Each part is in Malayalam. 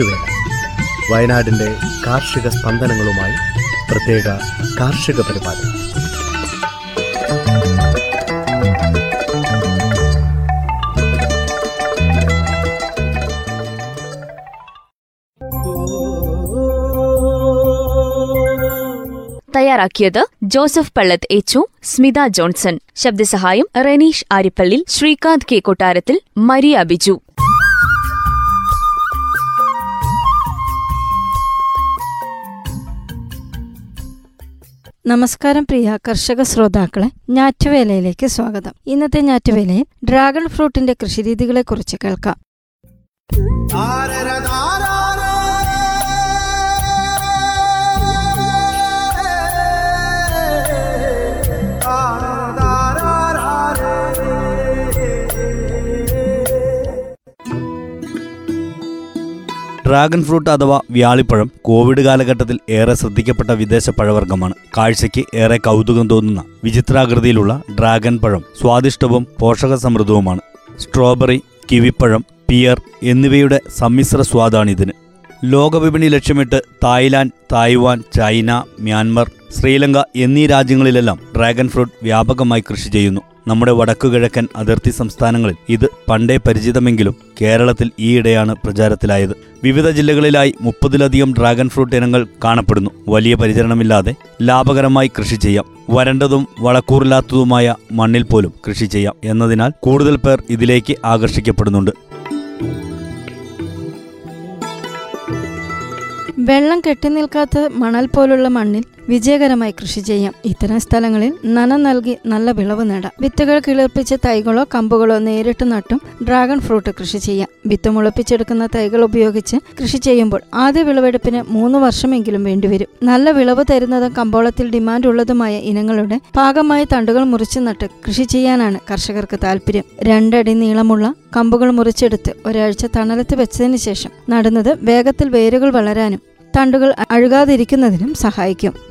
ഞാറ്റുവേല വയനാടിന്റെ കാർഷിക സ്പന്ദനങ്ങളുമായി പ്രത്യേക കാർഷിക പരിപാടി. തയ്യാറാക്കിയത് ജോസഫ് പള്ളത്ത് എച്ചു സ്മിത ജോൺസൺ. ശബ്ദസഹായം റെനീഷ് ആരിപ്പള്ളി ശ്രീകാന്ത് കെ കൊട്ടാരത്തിൽ മരിയ ബിജു. നമസ്കാരം പ്രിയ കർഷക ശ്രോതാക്കളെ ഞാറ്റുവേലയിലേക്ക് സ്വാഗതം. ഇന്നത്തെ ഞാറ്റുവേലയിൽ ഡ്രാഗൺ ഫ്രൂട്ടിന്റെ കൃഷിരീതികളെക്കുറിച്ച് കേൾക്കാം. ഡ്രാഗൺ ഫ്രൂട്ട് അഥവാ വ്യാളിപ്പഴം കോവിഡ് കാലഘട്ടത്തിൽ ഏറെ ശ്രദ്ധിക്കപ്പെട്ട വിദേശ പഴവർഗമാണ്. കാഴ്ചയ്ക്ക് ഏറെ കൗതുകം തോന്നുന്ന വിചിത്രാകൃതിയിലുള്ള ഡ്രാഗൺ പഴം സ്വാദിഷ്ടവും പോഷകസമൃദ്ധവുമാണ്. സ്ട്രോബെറി കിവിപ്പഴം പിയർ എന്നിവയുടെ സമ്മിശ്ര സ്വാദാണിതിന്. ലോകവിപണി ലക്ഷ്യമിട്ട് Thailand Taiwan China Myanmar Sri Lanka എന്നീ രാജ്യങ്ങളിലെല്ലാം ഡ്രാഗൺ ഫ്രൂട്ട് വ്യാപകമായി കൃഷി ചെയ്യുന്നു. നമ്മുടെ വടക്കുകിഴക്കൻ അതിർത്തി സംസ്ഥാനങ്ങളിൽ ഇത് പണ്ടേ പരിചിതമെങ്കിലും കേരളത്തിൽ ഈയിടെയാണ് പ്രചാരത്തിലായത്. വിവിധ ജില്ലകളിലായി മുപ്പതിലധികം ഡ്രാഗൺ ഫ്രൂട്ട് ഇനങ്ങൾ കാണപ്പെടുന്നു. വലിയ പരിചരണമില്ലാതെ ലാഭകരമായി കൃഷി ചെയ്യാം. വരണ്ടതും വളക്കൂറില്ലാത്തതുമായ മണ്ണിൽ പോലും കൃഷി ചെയ്യാം. എന്നതിനാൽ കൂടുതൽ പേർ ഇതിലേക്ക് ആകർഷിക്കപ്പെടുന്നുണ്ട്. വെള്ളം കെട്ടിനിൽക്കാത്ത മണൽ പോലുള്ള മണ്ണിൽ വിജയകരമായി കൃഷി ചെയ്യാം. ഇത്തരം സ്ഥലങ്ങളിൽ നനം നൽകി നല്ല വിളവ് നേടാം. വിത്തുകൾ കിളിർപ്പിച്ച തൈകളോ കമ്പുകളോ നേരിട്ട് നട്ടും ഡ്രാഗൺ ഫ്രൂട്ട് കൃഷി ചെയ്യാം. വിത്ത് മുളപ്പിച്ചെടുക്കുന്ന തൈകൾ ഉപയോഗിച്ച് കൃഷി ചെയ്യുമ്പോൾ ആദ്യ വിളവെടുപ്പിന് മൂന്ന് വർഷമെങ്കിലും വേണ്ടിവരും. നല്ല വിളവ് തരുന്നതും കമ്പോളത്തിൽ ഡിമാൻഡ് ഉള്ളതുമായ ഇനങ്ങളുടെ ഭാഗമായി തണ്ടുകൾ മുറിച്ച് നട്ട് കൃഷി ചെയ്യാനാണ് കർഷകർക്ക് താല്പര്യം രണ്ടടി നീളമുള്ള കമ്പുകൾ മുറിച്ചെടുത്ത് ഒരാഴ്ച തണലത്ത് വെച്ചതിന് ശേഷം നടുന്നത് വേഗത്തിൽ വേരുകൾ വളരാനും തണ്ടുകൾ അഴുകാതിരിക്കുന്നതിനും സഹായിക്കും.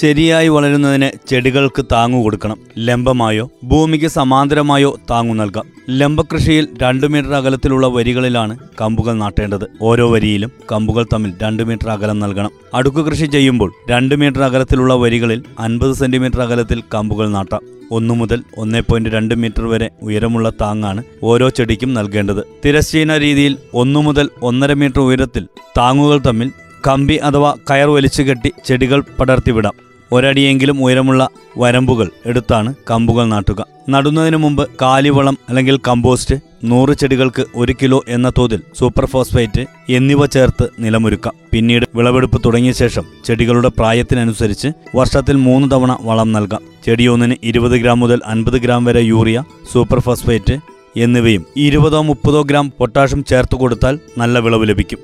ശരിയായി വളരുന്നതിന് ചെടികൾക്ക് താങ്ങു കൊടുക്കണം. ലംബമായോ ഭൂമിക്ക് സമാന്തരമായോ താങ്ങു നൽകാം. ലംബകൃഷിയിൽ രണ്ടു മീറ്റർ അകലത്തിലുള്ള വരികളിലാണ് കമ്പുകൾ നാട്ടേണ്ടത്. ഓരോ വരിയിലും കമ്പുകൾ തമ്മിൽ രണ്ടു മീറ്റർ അകലം നൽകണം. അടുക്കു കൃഷി ചെയ്യുമ്പോൾ രണ്ടു മീറ്റർ അകലത്തിലുള്ള വരികളിൽ അൻപത് സെന്റിമീറ്റർ അകലത്തിൽ കമ്പുകൾ നാട്ടാം. ഒന്നു മുതൽ ഒന്നേ പോയിന്റ് രണ്ട് മീറ്റർ വരെ ഉയരമുള്ള താങ്ങാണ് ഓരോ ചെടിക്കും നൽകേണ്ടത്. തിരശ്ചീന രീതിയിൽ ഒന്നു മുതൽ ഒന്നര മീറ്റർ ഉയരത്തിൽ താങ്ങുകൾ തമ്മിൽ കമ്പി അഥവാ കയർ വലിച്ചു കെട്ടി ചെടികൾ പടർത്തിവിടാം. ഒരടിയെങ്കിലും ഉയരമുള്ള വരമ്പുകൾ എടുത്താണ് കമ്പുകൾ നാട്ടുക. നടുന്നതിന് മുമ്പ് കാലിവളം അല്ലെങ്കിൽ കമ്പോസ്റ്റ് നൂറ് ചെടികൾക്ക് ഒരു കിലോ എന്ന തോതിൽ സൂപ്പർ ഫോസ്ഫേറ്റ് എന്നിവ ചേർത്ത് നിലമൊരുക്കാം. പിന്നീട് വിളവെടുപ്പ് തുടങ്ങിയ ശേഷം ചെടികളുടെ പ്രായത്തിനനുസരിച്ച് വർഷത്തിൽ മൂന്ന് തവണ വളം നൽകാം. ചെടിയൊന്നിന് ഇരുപത് ഗ്രാം മുതൽ അൻപത് ഗ്രാം വരെ യൂറിയ സൂപ്പർ ഫോസ്ഫേറ്റ് എന്നിവയും ഇരുപതോ മുപ്പതോ ഗ്രാം പൊട്ടാഷ്യം ചേർത്ത് കൊടുത്താൽ നല്ല വിളവ് ലഭിക്കും.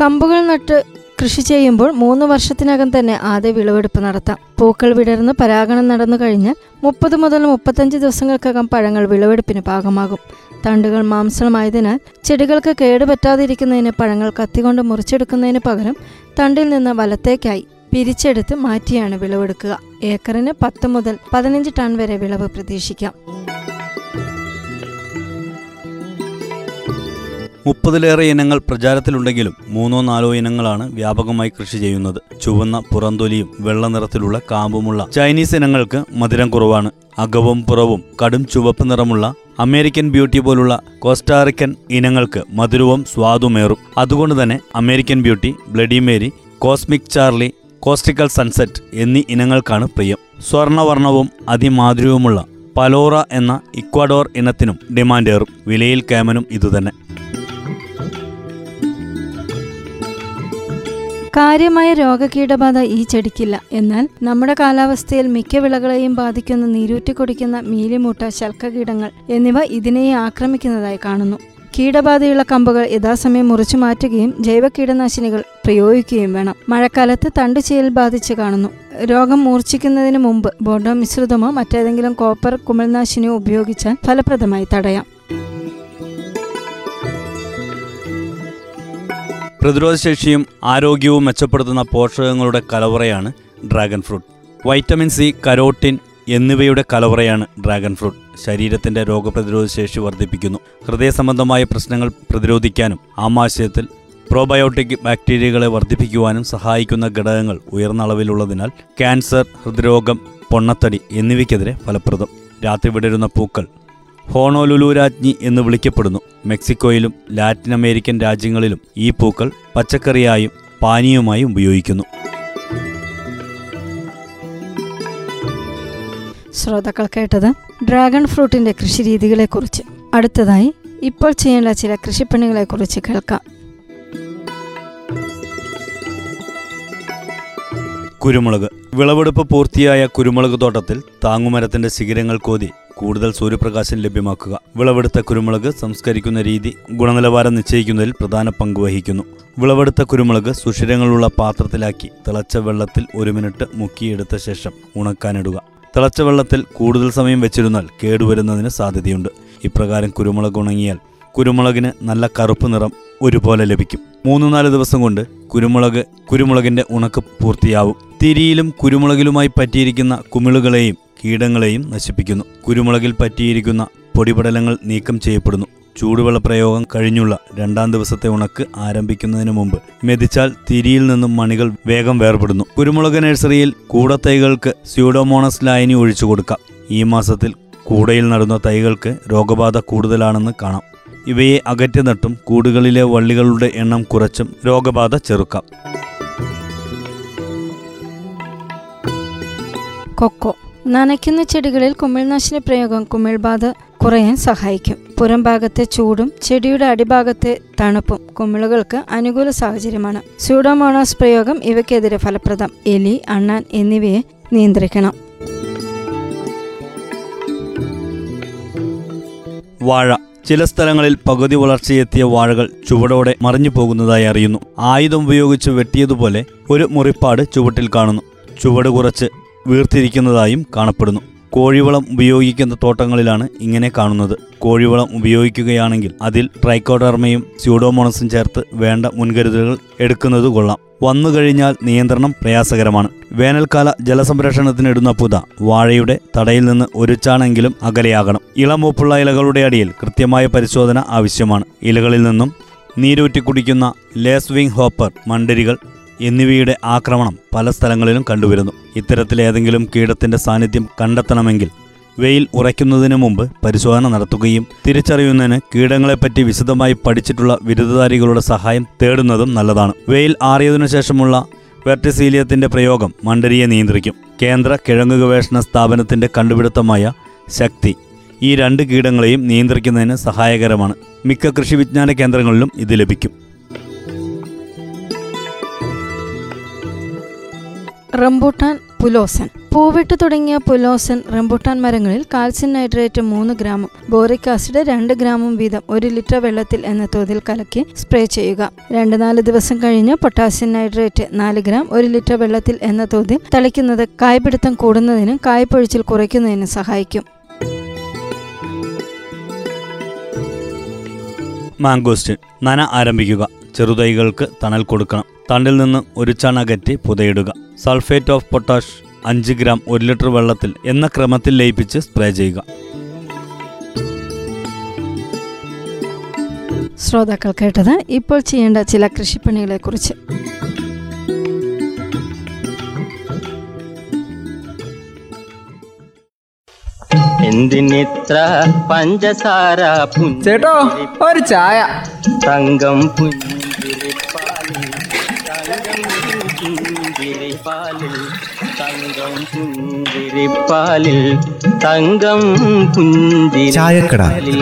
കമ്പുകൾ നട്ട് കൃഷി ചെയ്യുമ്പോൾ മൂന്ന് വർഷത്തിനകം തന്നെ ആദ്യ വിളവെടുപ്പ് നടത്താം. പൂക്കൾ വിടർന്ന് പരാഗണം നടന്നു കഴിഞ്ഞാൽ മുപ്പത് മുതൽ മുപ്പത്തഞ്ച് ദിവസങ്ങൾക്കകം പഴങ്ങൾ വിളവെടുപ്പിന് പാകമാകും. തണ്ടുകൾ മാംസമായതിനാൽ ചെടികൾക്ക് കേടുപറ്റാതിരിക്കുന്നതിന് പഴങ്ങൾ കത്തികൊണ്ട് മുറിച്ചെടുക്കുന്നതിന് പകരം തണ്ടിൽ നിന്ന് വലത്തേക്കായി പിരിച്ചെടുത്ത് മാറ്റിയാണ് വിളവെടുക്കുക. ഏക്കറിന് പത്ത് മുതൽ പതിനഞ്ച് ടൺ വരെ വിളവ് പ്രതീക്ഷിക്കാം. മുപ്പതിലേറെ ഇനങ്ങൾ പ്രചാരത്തിലുണ്ടെങ്കിലും മൂന്നോ നാലോ ഇനങ്ങളാണ് വ്യാപകമായി കൃഷി ചെയ്യുന്നത്. ചുവന്ന പുറന്തൊലിയും വെള്ള നിറത്തിലുള്ള കാമ്പുമുള്ള ചൈനീസ് ഇനങ്ങൾക്ക് മധുരം കുറവാണ്. അകവും പുറവും കടും ചുവപ്പ് നിറമുള്ള അമേരിക്കൻ ബ്യൂട്ടി പോലുള്ള കോസ്റ്റാറിക്കൻ ഇനങ്ങൾക്ക് മധുരവും സ്വാദുമേറും. അതുകൊണ്ട് തന്നെ American beauty bloody Mary cosmic Charlie കോസ്റ്റിക്കൽ sunset എന്നീ ഇനങ്ങൾക്കാണ് പ്രിയം. സ്വർണവർണവും അതിമാധുര്യവുമുള്ള പലോറ എന്ന ഇക്വഡോർ ഇനത്തിനും ഡിമാൻഡേറും വിലയിൽ കേമനും ഇതുതന്നെ. കാര്യമായ രോഗകീടബാധ ഈ ചെടിക്കില്ല. എന്നാൽ നമ്മുടെ കാലാവസ്ഥയിൽ മിക്ക വിളകളെയും ബാധിക്കുന്ന നീരൂറ്റി കുടിക്കുന്ന മീലിമൂട്ട ശൽക്കകീടങ്ങൾ എന്നിവ ഇതിനെയും ആക്രമിക്കുന്നതായി കാണുന്നു. കീടബാധയുള്ള കമ്പുകൾ യഥാസമയം മുറിച്ചു മാറ്റുകയും ജൈവ കീടനാശിനികൾ പ്രയോഗിക്കുകയും വേണം. മഴക്കാലത്ത് തണ്ടുചീയൽ ബാധിച്ച് കാണുന്നു. രോഗം മൂർച്ഛിക്കുന്നതിന് മുമ്പ് ബോണ്ടോ മിശ്രിതമോ മറ്റേതെങ്കിലും കോപ്പർ കുമിൾനാശിനിയോ ഉപയോഗിച്ചാൽ ഫലപ്രദമായി തടയാം. പ്രതിരോധശേഷിയും ആരോഗ്യവും മെച്ചപ്പെടുത്തുന്ന പോഷകങ്ങളുടെ കലവറയാണ് dragon fruit. Vitamin C carotene എന്നിവയുടെ കലവറയാണ് ഡ്രാഗൺ ഫ്രൂട്ട്. ശരീരത്തിന്റെ രോഗപ്രതിരോധ ശേഷി വർദ്ധിപ്പിക്കുന്നു. ഹൃദയ സംബന്ധമായ പ്രശ്നങ്ങൾ പ്രതിരോധിക്കാനും ആമാശയത്തിൽ പ്രോബയോട്ടിക് ബാക്ടീരിയകളെ വർദ്ധിപ്പിക്കുവാനും സഹായിക്കുന്ന ഘടകങ്ങൾ ഉയർന്ന അളവിലുള്ളതിനാൽ ക്യാൻസർ ഹൃദ്രോഗം പൊണ്ണത്തടി എന്നിവയ്ക്കെതിരെ ഫലപ്രദം. രാത്രി വിടരുന്ന പൂക്കൾ ഹോണോലുലു രാജ്ഞി എന്ന് വിളിക്കപ്പെടുന്നു. മെക്സിക്കോയിലും ലാറ്റിൻ അമേരിക്കൻ രാജ്യങ്ങളിലും ഈ പൂക്കൾ പച്ചക്കറിയായും പാനീയവുമായും ഉപയോഗിക്കുന്നു. ശ്രോതാക്കൾ കേട്ടത് ഡ്രാഗൺ ഫ്രൂട്ടിന്റെ കൃഷിരീതികളെക്കുറിച്ച്. അടുത്തതായി ഇപ്പോൾ ചെയ്യേണ്ട ചില കൃഷിപ്പണികളെക്കുറിച്ച് കേൾക്കാം. കുരുമുളക്. വിളവെടുപ്പ് പൂർത്തിയായ കുരുമുളക് തോട്ടത്തിൽ താങ്ങുമരത്തിന്റെ ശിഖരങ്ങൾ കോതി കൂടുതൽ സൂര്യപ്രകാശം ലഭ്യമാക്കുക. വിളവെടുത്ത കുരുമുളക് സംസ്കരിക്കുന്ന രീതി ഗുണനിലവാരം നിശ്ചയിക്കുന്നതിൽ പ്രധാന പങ്ക് വഹിക്കുന്നു. വിളവെടുത്ത കുരുമുളക് സുഷിരങ്ങളുള്ള പാത്രത്തിലാക്കി തിളച്ച വെള്ളത്തിൽ ഒരു മിനിറ്റ് മുക്കിയെടുത്ത ശേഷം ഉണക്കാനിടുക. തിളച്ച വെള്ളത്തിൽ കൂടുതൽ സമയം വെച്ചിരുന്നാൽ കേടുവരുന്നതിന് സാധ്യതയുണ്ട്. ഇപ്രകാരം കുരുമുളക് ഉണങ്ങിയാൽ കുരുമുളകിന് നല്ല കറുപ്പ് നിറം ഒരുപോലെ ലഭിക്കും. മൂന്ന് നാല് ദിവസം കൊണ്ട് കുരുമുളക് കുരുമുളകിന്റെ ഉണക്ക് പൂർത്തിയാവും. തിരിയിലും കുരുമുളകിലുമായി പറ്റിയിരിക്കുന്ന കുമിളുകളെയും കീടങ്ങളെയും നശിപ്പിക്കുന്നു. കുരുമുളകിൽ പറ്റിയിരിക്കുന്ന പൊടിപടലങ്ങൾ നീക്കം ചെയ്യപ്പെടുന്നു. ചൂടുവെള്ള പ്രയോഗം കഴിഞ്ഞുള്ള രണ്ടാം ദിവസത്തെ ഉണക്ക് ആരംഭിക്കുന്നതിന് മുമ്പ് മെതിച്ചാൽ തിരിയിൽ നിന്നും മണികൾ വേഗം വേർപെടുന്നു. കുരുമുളക് നഴ്സറിയിൽ കൂടത്തൈകൾക്ക് സ്യൂഡോമോണസ് ലായനി ഒഴിച്ചു കൊടുക്കാം. ഈ മാസത്തിൽ കൂടയിൽ നടുന്ന തൈകൾക്ക് രോഗബാധ കൂടുതലാണെന്ന് കാണാം. ഇവയെ അകറ്റി നട്ടും കൂടുകളിലെ വള്ളികളുടെ എണ്ണം കുറച്ചും രോഗബാധ ചെറുക്കാം. കൊക്കോ. നനയ്ക്കുന്ന ചെടികളിൽ കുമിൾനാശിനി പ്രയോഗം കുമിൾബാധ കുറയാൻ സഹായിക്കും. പുറം ഭാഗത്തെ ചൂടും ചെടിയുടെ അടിഭാഗത്തെ തണുപ്പും കുമിളുകൾക്ക് അനുകൂല സാഹചര്യമാണ്. സ്യൂഡോമോണോസ് പ്രയോഗം ഇവയ്ക്കെതിരെ ഫലപ്രദം. എലി അണ്ണാൻ എന്നിവയെ നിയന്ത്രിക്കണം. വാഴ. ചില സ്ഥലങ്ങളിൽ പകുതി വളർച്ചയെത്തിയ വാഴകൾ ചുവടോടെ മറിഞ്ഞു പോകുന്നതായി അറിയുന്നു. ആയുധം ഉപയോഗിച്ച് വെട്ടിയതുപോലെ ഒരു മുറിപ്പാട് ചുവട്ടിൽ കാണുന്നു. ചുവട് കുറച്ച് വീർത്തിരിക്കുന്നതായും കാണപ്പെടുന്നു. കോഴിവളം ഉപയോഗിക്കുന്ന തോട്ടങ്ങളിലാണ് ഇങ്ങനെ കാണുന്നത്. കോഴിവളം ഉപയോഗിക്കുകയാണെങ്കിൽ അതിൽ ട്രൈക്കോഡർമയും സ്യൂഡോമോണസും ചേർത്ത് വേണ്ട മുൻകരുതലുകൾ എടുക്കുന്നത് കൊള്ളാം. വന്നു കഴിഞ്ഞാൽ നിയന്ത്രണം പ്രയാസകരമാണ്. വേനൽക്കാല ജലസംരക്ഷണത്തിനിടുന്ന പുത വാഴയുടെ തടയിൽ നിന്ന് ഒരു ചാണെങ്കിലും അകലെയാകണം ഇളമൂപ്പുള്ള ഇലകളുടെ അടിയിൽ കൃത്യമായ പരിശോധന ആവശ്യമാണ്. ഇലകളിൽ നിന്നും നീരൂറ്റി കുടിക്കുന്ന ലേസ്വിംഗ് ഹോപ്പർ മണ്ടരികൾ എന്നിവയുടെ ആക്രമണം പല സ്ഥലങ്ങളിലും കണ്ടുവരുന്നു. ഇത്തരത്തിലേതെങ്കിലും കീടത്തിന്റെ സാന്നിധ്യം കണ്ടെത്തണമെങ്കിൽ വെയിൽ ഉറയ്ക്കുന്നതിന് മുമ്പ് പരിശോധന നടത്തുകയും തിരിച്ചറിയുന്നതിന് കീടങ്ങളെപ്പറ്റി വിശദമായി പഠിച്ചിട്ടുള്ള ബിരുദധാരികളുടെ സഹായം തേടുന്നതും നല്ലതാണ്. വെയിൽ ആറിയതിനു ശേഷമുള്ള വെർട്ടിസീലിയത്തിന്റെ പ്രയോഗം മണ്ടരിയെ നിയന്ത്രിക്കും. കേന്ദ്ര കിഴങ്ങ് ഗവേഷണ സ്ഥാപനത്തിന്റെ കണ്ടുപിടുത്തമായ ശക്തി ഈ രണ്ട് കീടങ്ങളെയും നിയന്ത്രിക്കുന്നതിന് സഹായകരമാണ്. മിക്ക കൃഷി വിജ്ഞാന കേന്ദ്രങ്ങളിലും ഇത് ലഭിക്കും. Rambutan pulasan. പൂവിട്ട് തുടങ്ങിയ പുലോസൻ റംബൂട്ടാൻ മരങ്ങളിൽ കാൽസ്യം നൈട്രേറ്റ് മൂന്ന് ഗ്രാമും ബോറിക് ആസിഡ് രണ്ട് ഗ്രാമും വീതം ഒരു ലിറ്റർ വെള്ളത്തിൽ എന്ന തോതിൽ കലക്കി സ്പ്രേ ചെയ്യുക. രണ്ട് നാല് ദിവസം കഴിഞ്ഞ് പൊട്ടാസ്യം നൈട്രേറ്റ് നാല് ഗ്രാം ഒരു ലിറ്റർ വെള്ളത്തിൽ എന്ന തോതിൽ തളിക്കുന്നത് കായ്പിടുത്തം കൂടുന്നതിനും കായ്പൊഴിച്ചിൽ കുറയ്ക്കുന്നതിനും സഹായിക്കും. മാംഗോസ്റ്റ് നന ആരംഭിക്കുക. ചെറുതൈകൾക്ക് തണൽ കൊടുക്കണം. തണ്ടിൽ നിന്ന് ഒരു ചണകറ്റി പുതയിടുക. സൾഫേറ്റ് ഓഫ് പൊട്ടാഷ് അഞ്ച് ഗ്രാം ഒരു ലിറ്റർ വെള്ളത്തിൽ എന്ന ക്രമത്തിൽ ലയിപ്പിച്ച് സ്പ്രേ ചെയ്യുക. ശ്രോതാക്കൾ കേട്ടത് ഇപ്പോൾ ചെയ്യേണ്ട ചില കൃഷിപ്പണികളെക്കുറിച്ച്. എന്തിനിത്ര പഞ്ചസാര ചേട്ടോ ഒരു ചായ. തങ്കം പുഞ്ചിരിപ്പാലിൽ പുഞ്ചിരിപ്പാലിൽ തങ്കം പുഞ്ചിരിപ്പാലിൽ. തങ്കം ചായക്കട. പുഞ്ചിരിപ്പാലിൽ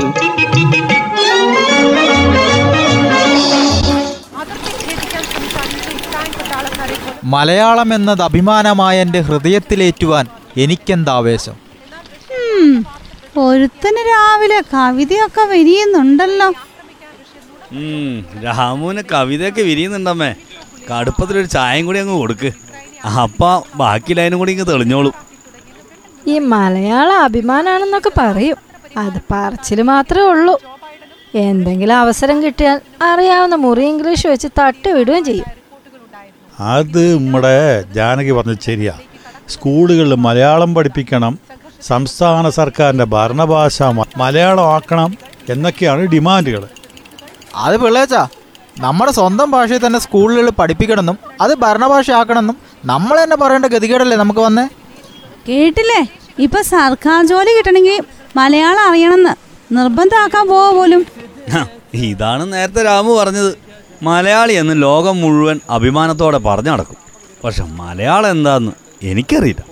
മലയാളം എന്നത് അഭിമാനമായ എന്റെ ഹൃദയത്തിലേറ്റുവാൻ എനിക്കെന്താവേശം ഉം, ഒരുത്തന് രാവിലെ കവിതയൊക്കെ വിരിയുന്നുണ്ടല്ലോ. രാമുവിന് കവിതയൊക്കെ വിരിയുന്നുണ്ടമ്മേ. കടുപ്പത്തിലൊരു ചായയും കൂടി അങ്ങ് കൊടുക്ക്. അപ്പ ബാക്കി ലൈനും കൂടി ഇങ്ങ് തെളിഞ്ഞോളും. ഈ മലയാള അഭിമാനാണെന്നൊക്കെ പറയും. അത് പറച്ചിൽ മാത്രമേ ഉള്ളൂ. എന്തെങ്കിലും അവസരം കിട്ടിയാൽ അറിയാവുന്ന മുറി ഇംഗ്ലീഷ് വെച്ച് തട്ടി വിടുകയും ചെയ്യും. അത് നമ്മുടെ ജാനകി പറഞ്ഞ ശരിയാ. സ്കൂളുകളിൽ മലയാളം പഠിപ്പിക്കണം സംസ്ഥാന സർക്കാരിന്റെ ഭരണഭാഷ മലയാളം ആക്കണം എന്നൊക്കെയാണ് ഡിമാൻഡുകൾ അത് പിള്ളേച്ചാ നമ്മുടെ സ്വന്തം ഭാഷയിൽ തന്നെ സ്കൂളുകളിൽ പഠിപ്പിക്കണമെന്നും അത് ഭരണഭാഷയാക്കണമെന്നും നമ്മൾ തന്നെ പറയേണ്ട ഗതികേടല്ലേ നമുക്ക് വന്നേ? കേട്ടില്ലേ? ഇപ്പൊ സർക്കാർ ജോലി കിട്ടണമെങ്കിൽ മലയാളം അറിയണമെന്ന് നിർബന്ധമാക്കാൻ പോവാ പോലും. ഇതാണ് നേരത്തെ രാമു പറഞ്ഞത്. മലയാളി എന്ന് ലോകം മുഴുവൻ അഭിമാനത്തോടെ പറഞ്ഞു നടക്കും. പക്ഷെ മലയാളം എന്താന്ന് എനിക്കറിയില്ല.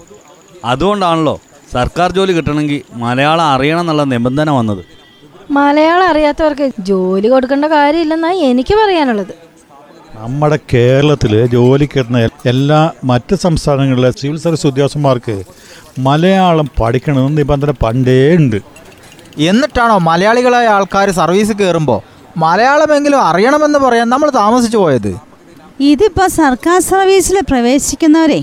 അതുകൊണ്ടാണല്ലോ സർക്കാർ ജോലി കിട്ടണമെങ്കിൽ മലയാളം അറിയണം എന്നുള്ള നിബന്ധന വന്നത്. മലയാളം അറിയാത്തവർക്ക് ജോലി കൊടുക്കേണ്ട കാര്യമില്ലെന്നാണ് എനിക്ക് പറയാനുള്ളത്. നമ്മുടെ കേരളത്തിൽ ജോലി കിട്ടുന്ന എല്ലാ മറ്റ് സംസ്ഥാനങ്ങളിലെ സിവിൽ സർവീസ് ഉദ്യോഗസ്ഥന്മാർക്ക് മലയാളം പഠിക്കണമെന്ന് നിബന്ധന പണ്ടേ ഉണ്ട്. എന്നിട്ടാണോ മലയാളികളായ ആൾക്കാർ സർവീസ് കയറുമ്പോൾ മലയാളമെങ്കിലും അറിയണമെന്ന് പറയാൻ നമ്മൾ താമസിച്ചു പോയത്? ഇതിപ്പോ സർക്കാർ സർവീസിൽ പ്രവേശിക്കുന്നവരെ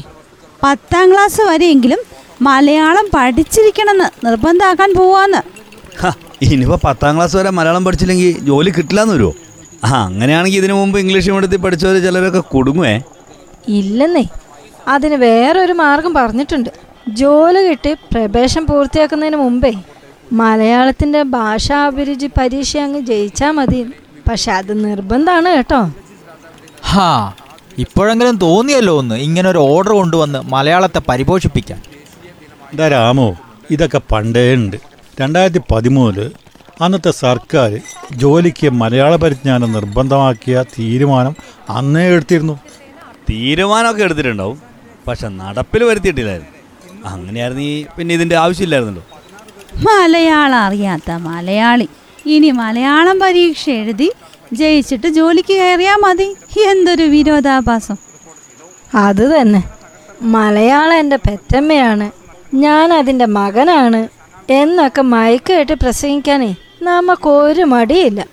പത്താം ക്ലാസ് വരെയെങ്കിലും മലയാളം പഠിച്ചിരിക്കണമെന്ന് നിർബന്ധമാക്കാൻ പോവാന്ന്. ഇനിയിപ്പോൾ പത്താം ക്ലാസ് വരെ മലയാളം പഠിച്ചില്ലെങ്കിൽ ജോലി കിട്ടില്ല എന്ന് വരുമോ ആ അങ്ങനെയാണെങ്കിൽ ഇതിനു മുമ്പ് ഇംഗ്ലീഷ് മീഡിയത്തിൽ പഠിച്ചവർ ചിലരൊക്കെ കുടുങ്ങുവേ. ഇല്ലെന്നേ. അതിന് വേറൊരു മാർഗം പറഞ്ഞിട്ടുണ്ട്. ജോലി കിട്ടി പ്രവേശം പൂർത്തിയാക്കുന്നതിന് മുമ്പേ മലയാളത്തിന്റെ ഭാഷാഭിരുചി പരീക്ഷ അങ്ങ് ജയിച്ചാൽ മതി. പക്ഷെ അത് നിർബന്ധമാണ് കേട്ടോ. ഹാ ഇപ്പോഴെങ്കിലും തോന്നിയല്ലോ ഒന്ന് ഇങ്ങനെ ഒരു ഓർഡർ കൊണ്ടുവന്ന് മലയാളത്തെ പരിപോഷിപ്പിക്കാൻ. ഇതാ രാമോ? ഇതൊക്കെ പണ്ടേ ഉണ്ട്. രണ്ടായിരത്തി പതിമൂന്നിൽ അന്നത്തെ സർക്കാർ ജോലിക്ക് മലയാള പരിജ്ഞാനം നിർബന്ധമാക്കിയ തീരുമാനം അന്നേ എടുത്തിരുന്നു. തീരുമാനമൊക്കെ എടുത്തിട്ടുണ്ടാവും. പക്ഷെ നടപ്പിൽ വരുത്തിയിട്ടില്ലായിരുന്നു. അങ്ങനെയായിരുന്നെങ്കിൽ പിന്നെ ഇതിന്റെ ആവശ്യമില്ലായിരുന്നല്ലോ. മലയാളം അറിയാത്ത മലയാളി. ഇനി മലയാളം പരീക്ഷ എഴുതി ജയിച്ചിട്ട് ജോലിക്ക് കയറിയാ മതി. എന്തൊരു വിരോധാഭാസം. അത് തന്നെ. മലയാളം എന്റെ പെറ്റമ്മയാണ്. ഞാൻ അതിന്റെ മകനാണ്. എന്നൊക്കെ മയക്കായിട്ട് പ്രസംഗിക്കാനേ നമുക്ക് ഒരു മടിയില്ല.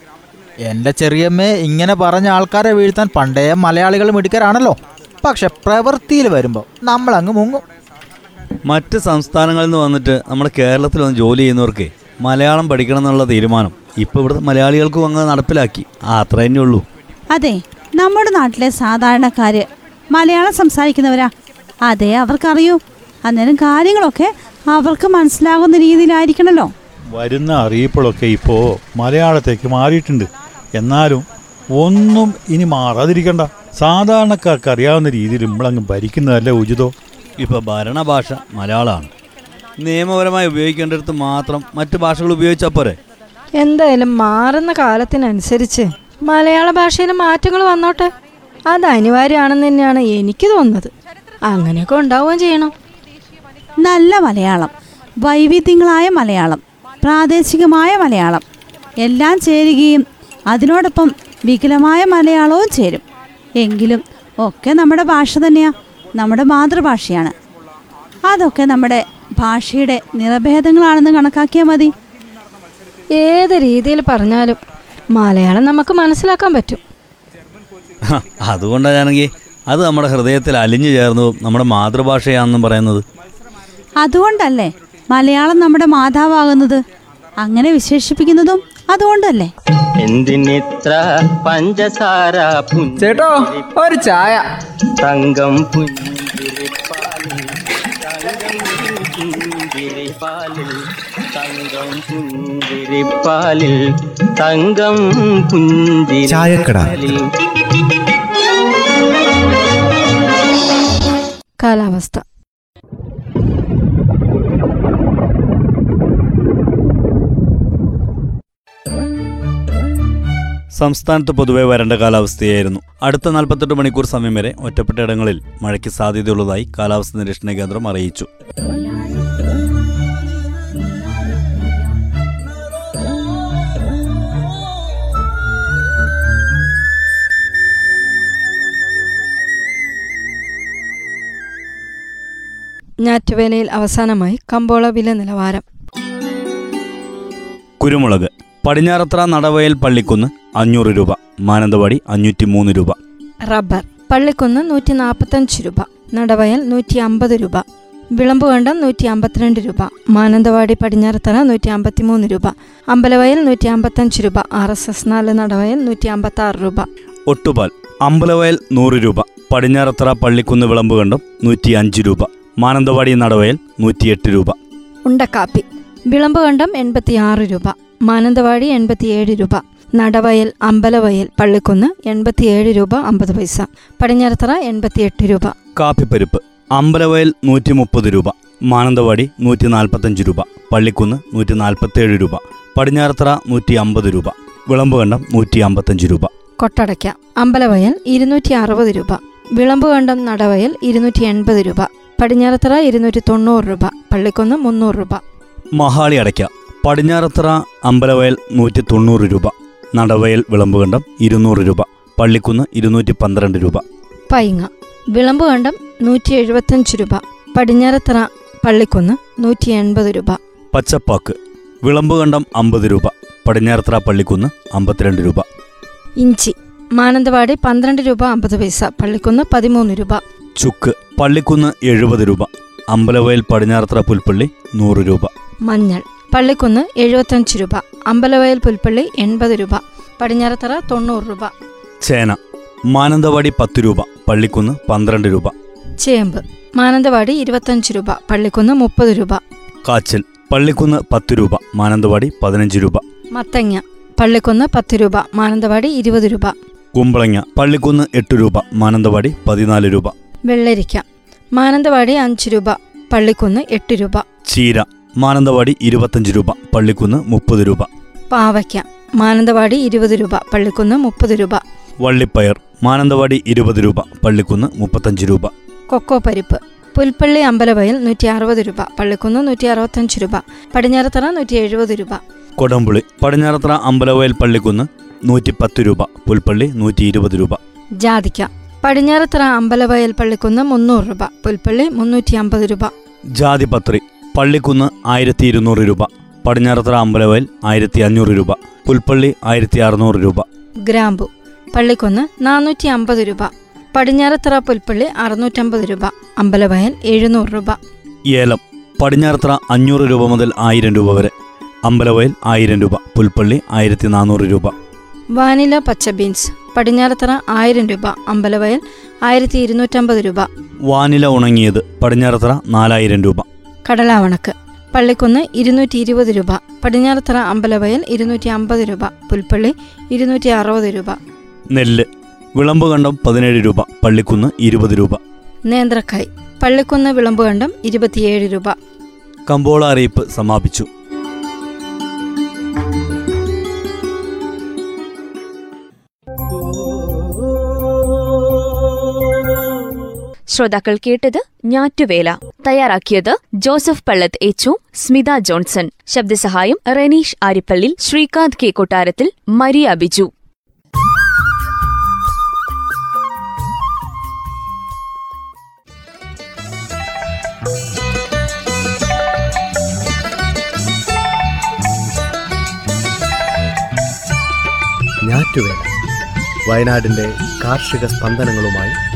എന്റെ ചെറിയമ്മേ ഇങ്ങനെ പറഞ്ഞ ആൾക്കാരെ വീഴ്ത്താൻ പണ്ടേ മലയാളികൾ മിടുക്കരാണല്ലോ. പക്ഷെ പ്രവൃത്തിയിൽ വരുമ്പോൾ നമ്മളങ്ങ് മുങ്ങും. മറ്റ് സംസ്ഥാനങ്ങളിൽ നിന്ന് വന്നിട്ട് നമ്മുടെ കേരളത്തിൽ വന്ന് ജോലി ചെയ്യുന്നവർക്ക് മലയാളം പഠിക്കണം എന്നുള്ള തീരുമാനം ഇപ്പോൾ ഇവിടുത്തെ മലയാളികൾക്കും അങ്ങ് നടപ്പിലാക്കി. അത്ര തന്നെ ഉള്ളൂ. അതെ നമ്മുടെ നാട്ടിലെ സാധാരണക്കാര് മലയാളം സംസാരിക്കുന്നവരാ. അതെ അവർക്കറിയൂ. അന്നേരം കാര്യങ്ങളൊക്കെ അവർക്ക് മനസ്സിലാകുന്ന രീതിയിലായിരിക്കണല്ലോ. വരുന്ന അറിയിപ്പുകളൊക്കെ ഇപ്പോ മലയാളത്തേക്ക് മാറിയിട്ടുണ്ട്. എന്നാലും ഒന്നും ഇനി മാറാതിരിക്കണ്ട. സാധാരണക്കാർക്ക് അറിയാവുന്ന രീതിയിൽ നമ്മളങ്ങ് ഭരിക്കുന്നതല്ലേ ഉചിതോ? ഇപ്പോൾ ഭരണഭാഷ മലയാളമാണ്. നിയമപരമായി ഉപയോഗിക്കേണ്ടടുത്ത് മാത്രം മറ്റു ഭാഷകൾ ഉപയോഗിച്ചാൽ പോരെ? എന്തായാലും മാറുന്ന കാലത്തിനനുസരിച്ച് മലയാള ഭാഷയിൽ മാറ്റങ്ങൾ വന്നോട്ടെ. അത് അനിവാര്യമാണെന്ന് തന്നെയാണ് എനിക്ക് തോന്നുന്നത്. അങ്ങനെയൊക്കെ ഉണ്ടാവുകയും ചെയ്യണം. നല്ല മലയാളം വൈവിധ്യങ്ങളായ മലയാളം പ്രാദേശികമായ മലയാളം എല്ലാം ചേരുകയും അതിനോടൊപ്പം വികലമായ മലയാളവും ചേരും. എങ്കിലും ഒക്കെ നമ്മുടെ ഭാഷ തന്നെയാണ് നമ്മുടെ മാതൃഭാഷയാണ്. അതൊക്കെ നമ്മുടെ ഭാഷയുടെ നിറഭേദങ്ങളാണെന്ന് കണക്കാക്കിയാൽ മതി. ഏത് രീതിയിൽ പറഞ്ഞാലും മലയാളം നമുക്ക് മനസ്സിലാക്കാൻ പറ്റും. അതുകൊണ്ടാണെങ്കിൽ അത് നമ്മുടെ ഹൃദയത്തിൽ അലിഞ്ഞു ചേർന്നതും നമ്മുടെ മാതൃഭാഷയാണെന്നും പറയുന്നത്. അതുകൊണ്ടല്ലേ? മലയാളം നമ്മുടെ മാതാവാകുന്നത്. അങ്ങനെ വിശേഷിപ്പിക്കുന്നതും അതുകൊണ്ടല്ലേ? എന്തിനിത്ര പഞ്ചസാര ചേട്ടോ ഒരു ചായ. തങ്കം പുഞ്ചിരിപ്പാലിൽ തങ്കം പുഞ്ചിരിപ്പാലിൽ തങ്കം പുഞ്ചിരിപ്പാലിൽ. കാലാവസ്ഥ. സംസ്ഥാനത്ത് പൊതുവെ വരണ്ട കാലാവസ്ഥയായിരുന്നു. അടുത്ത നാൽപ്പത്തെട്ട് മണിക്കൂർ സമയം വരെ ഒറ്റപ്പെട്ട ഇടങ്ങളിൽ മഴയ്ക്ക് സാധ്യതയുള്ളതായി കാലാവസ്ഥ നിരീക്ഷണ കേന്ദ്രം അറിയിച്ചു. ഞാറ്റുവേലയിൽ അവസാനമായി കമ്പോള വില നിലവാരം. കുരുമുളക് പടിഞ്ഞാറത്ര നടവയൽ പള്ളിക്കുന്ന് അഞ്ഞൂറ് രൂപ. മാനന്തവാടി അഞ്ഞൂറ്റി മൂന്ന് രൂപ. റബ്ബർ പള്ളിക്കുന്ന് നൂറ്റി നാൽപ്പത്തഞ്ച് രൂപ. നടവയൽ നൂറ്റി അമ്പത് രൂപ. വിളമ്പുകണ്ടം നൂറ്റി അമ്പത്തിരണ്ട് രൂപ. മാനന്തവാടി പടിഞ്ഞാറത്തറ നൂറ്റി അമ്പത്തി മൂന്ന് രൂപ. അമ്പലവയൽ നൂറ്റി അമ്പത്തഞ്ച് രൂപ. ആർ എസ് എസ് നാല് നടവയൽ നൂറ്റി അമ്പത്തി ആറ് രൂപ. ഒട്ടുപാൽ അമ്പലവയൽ നൂറ് രൂപ. പടിഞ്ഞാറത്തറ പള്ളിക്കുന്ന് വിളമ്പുകണ്ടം നൂറ്റി അഞ്ച് രൂപ. മാനന്തവാടി നടവയൽ നൂറ്റിയെട്ട് രൂപ. ഉണ്ടക്കാപ്പി വിളമ്പുകണ്ടം എൺപത്തിയാറ് രൂപ. മാനന്തവാടി എൺപത്തിയേഴ് രൂപ. നടവയൽ അമ്പലവയൽ പള്ളിക്കുന്ന് എൺപത്തിയേഴ് രൂപ അമ്പത് പൈസ. പടിഞ്ഞാറത്തറ എൺപത്തിയെട്ട് രൂപ. കാപ്പിപ്പരിപ്പ് അമ്പലവയൽ നൂറ്റി മുപ്പത് രൂപ. മാനന്തവാടി നൂറ്റി നാൽപ്പത്തഞ്ച് രൂപ. പള്ളിക്കുന്ന് നൂറ്റി നാൽപ്പത്തേഴ് രൂപ. പടിഞ്ഞാറത്തറ നൂറ്റി അമ്പത് രൂപ. വിളമ്പുകണ്ടം നൂറ്റി അമ്പത്തഞ്ച് രൂപ. കൊട്ടടയ്ക്ക അമ്പലവയൽ ഇരുന്നൂറ്റി അറുപത് രൂപ. വിളമ്പുകണ്ടം നടവയൽ ഇരുന്നൂറ്റി എൺപത് രൂപ. പടിഞ്ഞാറത്തറ ഇരുന്നൂറ്റി തൊണ്ണൂറ് രൂപ. പള്ളിക്കുന്ന് മുന്നൂറ് രൂപ. മഹാളി അടയ്ക്ക പടിഞ്ഞാറത്തറ അമ്പലവയൽ നൂറ്റി തൊണ്ണൂറ് രൂപ. നടവയൽ വിളമ്പുകണ്ടം ഇരുന്നൂറ് രൂപ. പള്ളിക്കുന്ന് ഇരുന്നൂറ്റി പന്ത്രണ്ട് രൂപ. പൈങ്ങ. വിളമ്പുകണ്ടം നൂറ്റി എഴുപത്തഞ്ച് രൂപ. പടിഞ്ഞാറത്തറ പള്ളിക്കുന്ന് നൂറ്റി എൺപത് രൂപ. പച്ചപ്പാക്ക്. വിളമ്പുകണ്ടം അമ്പത് രൂപ. പടിഞ്ഞാറത്തറ പള്ളിക്കുന്ന് അമ്പത്തിരണ്ട് രൂപ. ഇഞ്ചി. മാനന്തവാടി പന്ത്രണ്ട് രൂപ അമ്പത് പൈസ. പള്ളിക്കുന്ന് പതിമൂന്ന് രൂപ. ചുക്ക്. പള്ളിക്കുന്ന് എഴുപത് രൂപ. അമ്പലവയൽ പടിഞ്ഞാറത്തറ പുൽപ്പള്ളി നൂറ് രൂപ. മഞ്ഞൾ. പള്ളിക്കുന്ന് എഴുപത്തഞ്ച് രൂപ അമ്പലവയൽ പുൽപ്പള്ളി എൺപത് രൂപ പടിഞ്ഞാറത്തറ തൊണ്ണൂറ് രൂപ. ചേന മാനന്തവാടി പത്ത് രൂപ പള്ളിക്കുന്ന് പന്ത്രണ്ട് രൂപ. ചേമ്പ് മാനന്തവാടി ഇരുപത്തഞ്ച് രൂപ പള്ളിക്കുന്ന് മുപ്പത് രൂപ. കാച്ചൽ പള്ളിക്കുന്ന് പത്ത് രൂപ മാനന്തവാടി പതിനഞ്ച് രൂപ. മത്തങ്ങ പള്ളിക്കുന്ന് പത്ത് രൂപ മാനന്തവാടി ഇരുപത് രൂപ. കുമ്പളങ്ങ പള്ളിക്കുന്ന് എട്ട് രൂപ മാനന്തവാടി പതിനാല് രൂപ. വെള്ളരിക്ക മാനന്തവാടി അഞ്ച് രൂപ പള്ളിക്കുന്ന് എട്ട് രൂപ. ചീര മാനന്തവാടി ഇരുപത്തഞ്ച് രൂപ പള്ളിക്കുന്ന് മുപ്പത് രൂപ. പാവയ്ക്ക മാനന്തവാടി ഇരുപത് രൂപ പള്ളിക്കുന്ന് മുപ്പത് രൂപ. വള്ളിപ്പയർ മാനന്തവാടി ഇരുപത് രൂപ പള്ളിക്കുന്ന് മുപ്പത്തഞ്ച് രൂപ. കൊക്കോ പരിപ്പ് പുൽപ്പള്ളി അമ്പലവയൽ നൂറ്റി അറുപത് രൂപ പള്ളിക്കുന്ന് നൂറ്റി അറുപത്തഞ്ച് രൂപ. പടിഞ്ഞാറത്തറ നൂറ്റി എഴുപത് രൂപ. കൊടംപുളി പടിഞ്ഞാറത്തറ അമ്പലവയൽ പള്ളിക്കുന്ന് നൂറ്റി പത്ത് രൂപ പുൽപ്പള്ളി നൂറ്റി ഇരുപത് രൂപ. ജാതിക്ക പടിഞ്ഞാറത്തറ അമ്പലവയൽ പള്ളിക്കുന്ന് മുന്നൂറ് രൂപ പുൽപ്പള്ളി മുന്നൂറ്റി അമ്പത് രൂപ. ജാതിപത്രി പള്ളിക്കുന്ന് ആയിരത്തി ഇരുന്നൂറ് രൂപ. പടിഞ്ഞാറത്തറ അമ്പലവയൽ ആയിരത്തി അഞ്ഞൂറ് രൂപ. പുൽപ്പള്ളി ആയിരത്തി അറുന്നൂറ് രൂപ. ഗ്രാമ്പു. പള്ളിക്കുന്ന് നാനൂറ്റി അമ്പത് രൂപ. പടിഞ്ഞാറത്തറ പുൽപ്പള്ളി അറുന്നൂറ്റമ്പത് രൂപ. അമ്പലവയൽ എഴുന്നൂറ് രൂപ. ഏലം. പടിഞ്ഞാറത്തറ അഞ്ഞൂറ് രൂപ മുതൽ ആയിരം രൂപ വരെ. അമ്പലവയൽ ആയിരം രൂപ. പുൽപ്പള്ളി ആയിരത്തി നാനൂറ് രൂപ. വാനില പച്ച ബീൻസ്. പടിഞ്ഞാറത്തറ ആയിരം രൂപ. അമ്പലവയൽ ആയിരത്തി ഇരുന്നൂറ്റമ്പത് രൂപ. വാനില ഉണങ്ങിയത് പടിഞ്ഞാറത്തറ നാലായിരം രൂപ. കടലാവണക്ക്. പള്ളിക്കുന്ന് ഇരുന്നൂറ്റി ഇരുപത് രൂപ. പടിഞ്ഞാറത്തറ അമ്പലവയൽ ഇരുന്നൂറ്റി അമ്പത് രൂപ. പുൽപ്പള്ളി ഇരുന്നൂറ്റി അറുപത് രൂപ. നെല്ല്. വിളമ്പുകണ്ടം പതിനേഴ് രൂപ. പള്ളിക്കുന്ന് ഇരുപത് രൂപ. നേന്ത്രക്കായ്. പള്ളിക്കുന്ന് വിളമ്പുകണ്ടം ഇരുപത്തിയേഴ് രൂപ. കമ്പോള അറിയിപ്പ് സമാപിച്ചു. ശ്രോതാക്കൾ കേട്ടത് ഞാറ്റുവേല. തയ്യാറാക്കിയത് ജോസഫ് പള്ളത്ത് എച്ചു സ്മിത ജോൺസൺ. ശബ്ദസഹായം റെനീഷ് ആരിപ്പള്ളി ശ്രീകാന്ത് കെ കൊട്ടാരത്തിൽ മരിയ ബിജു. വയനാടിന്റെ കാർഷിക സ്പന്ദനങ്ങളുമായി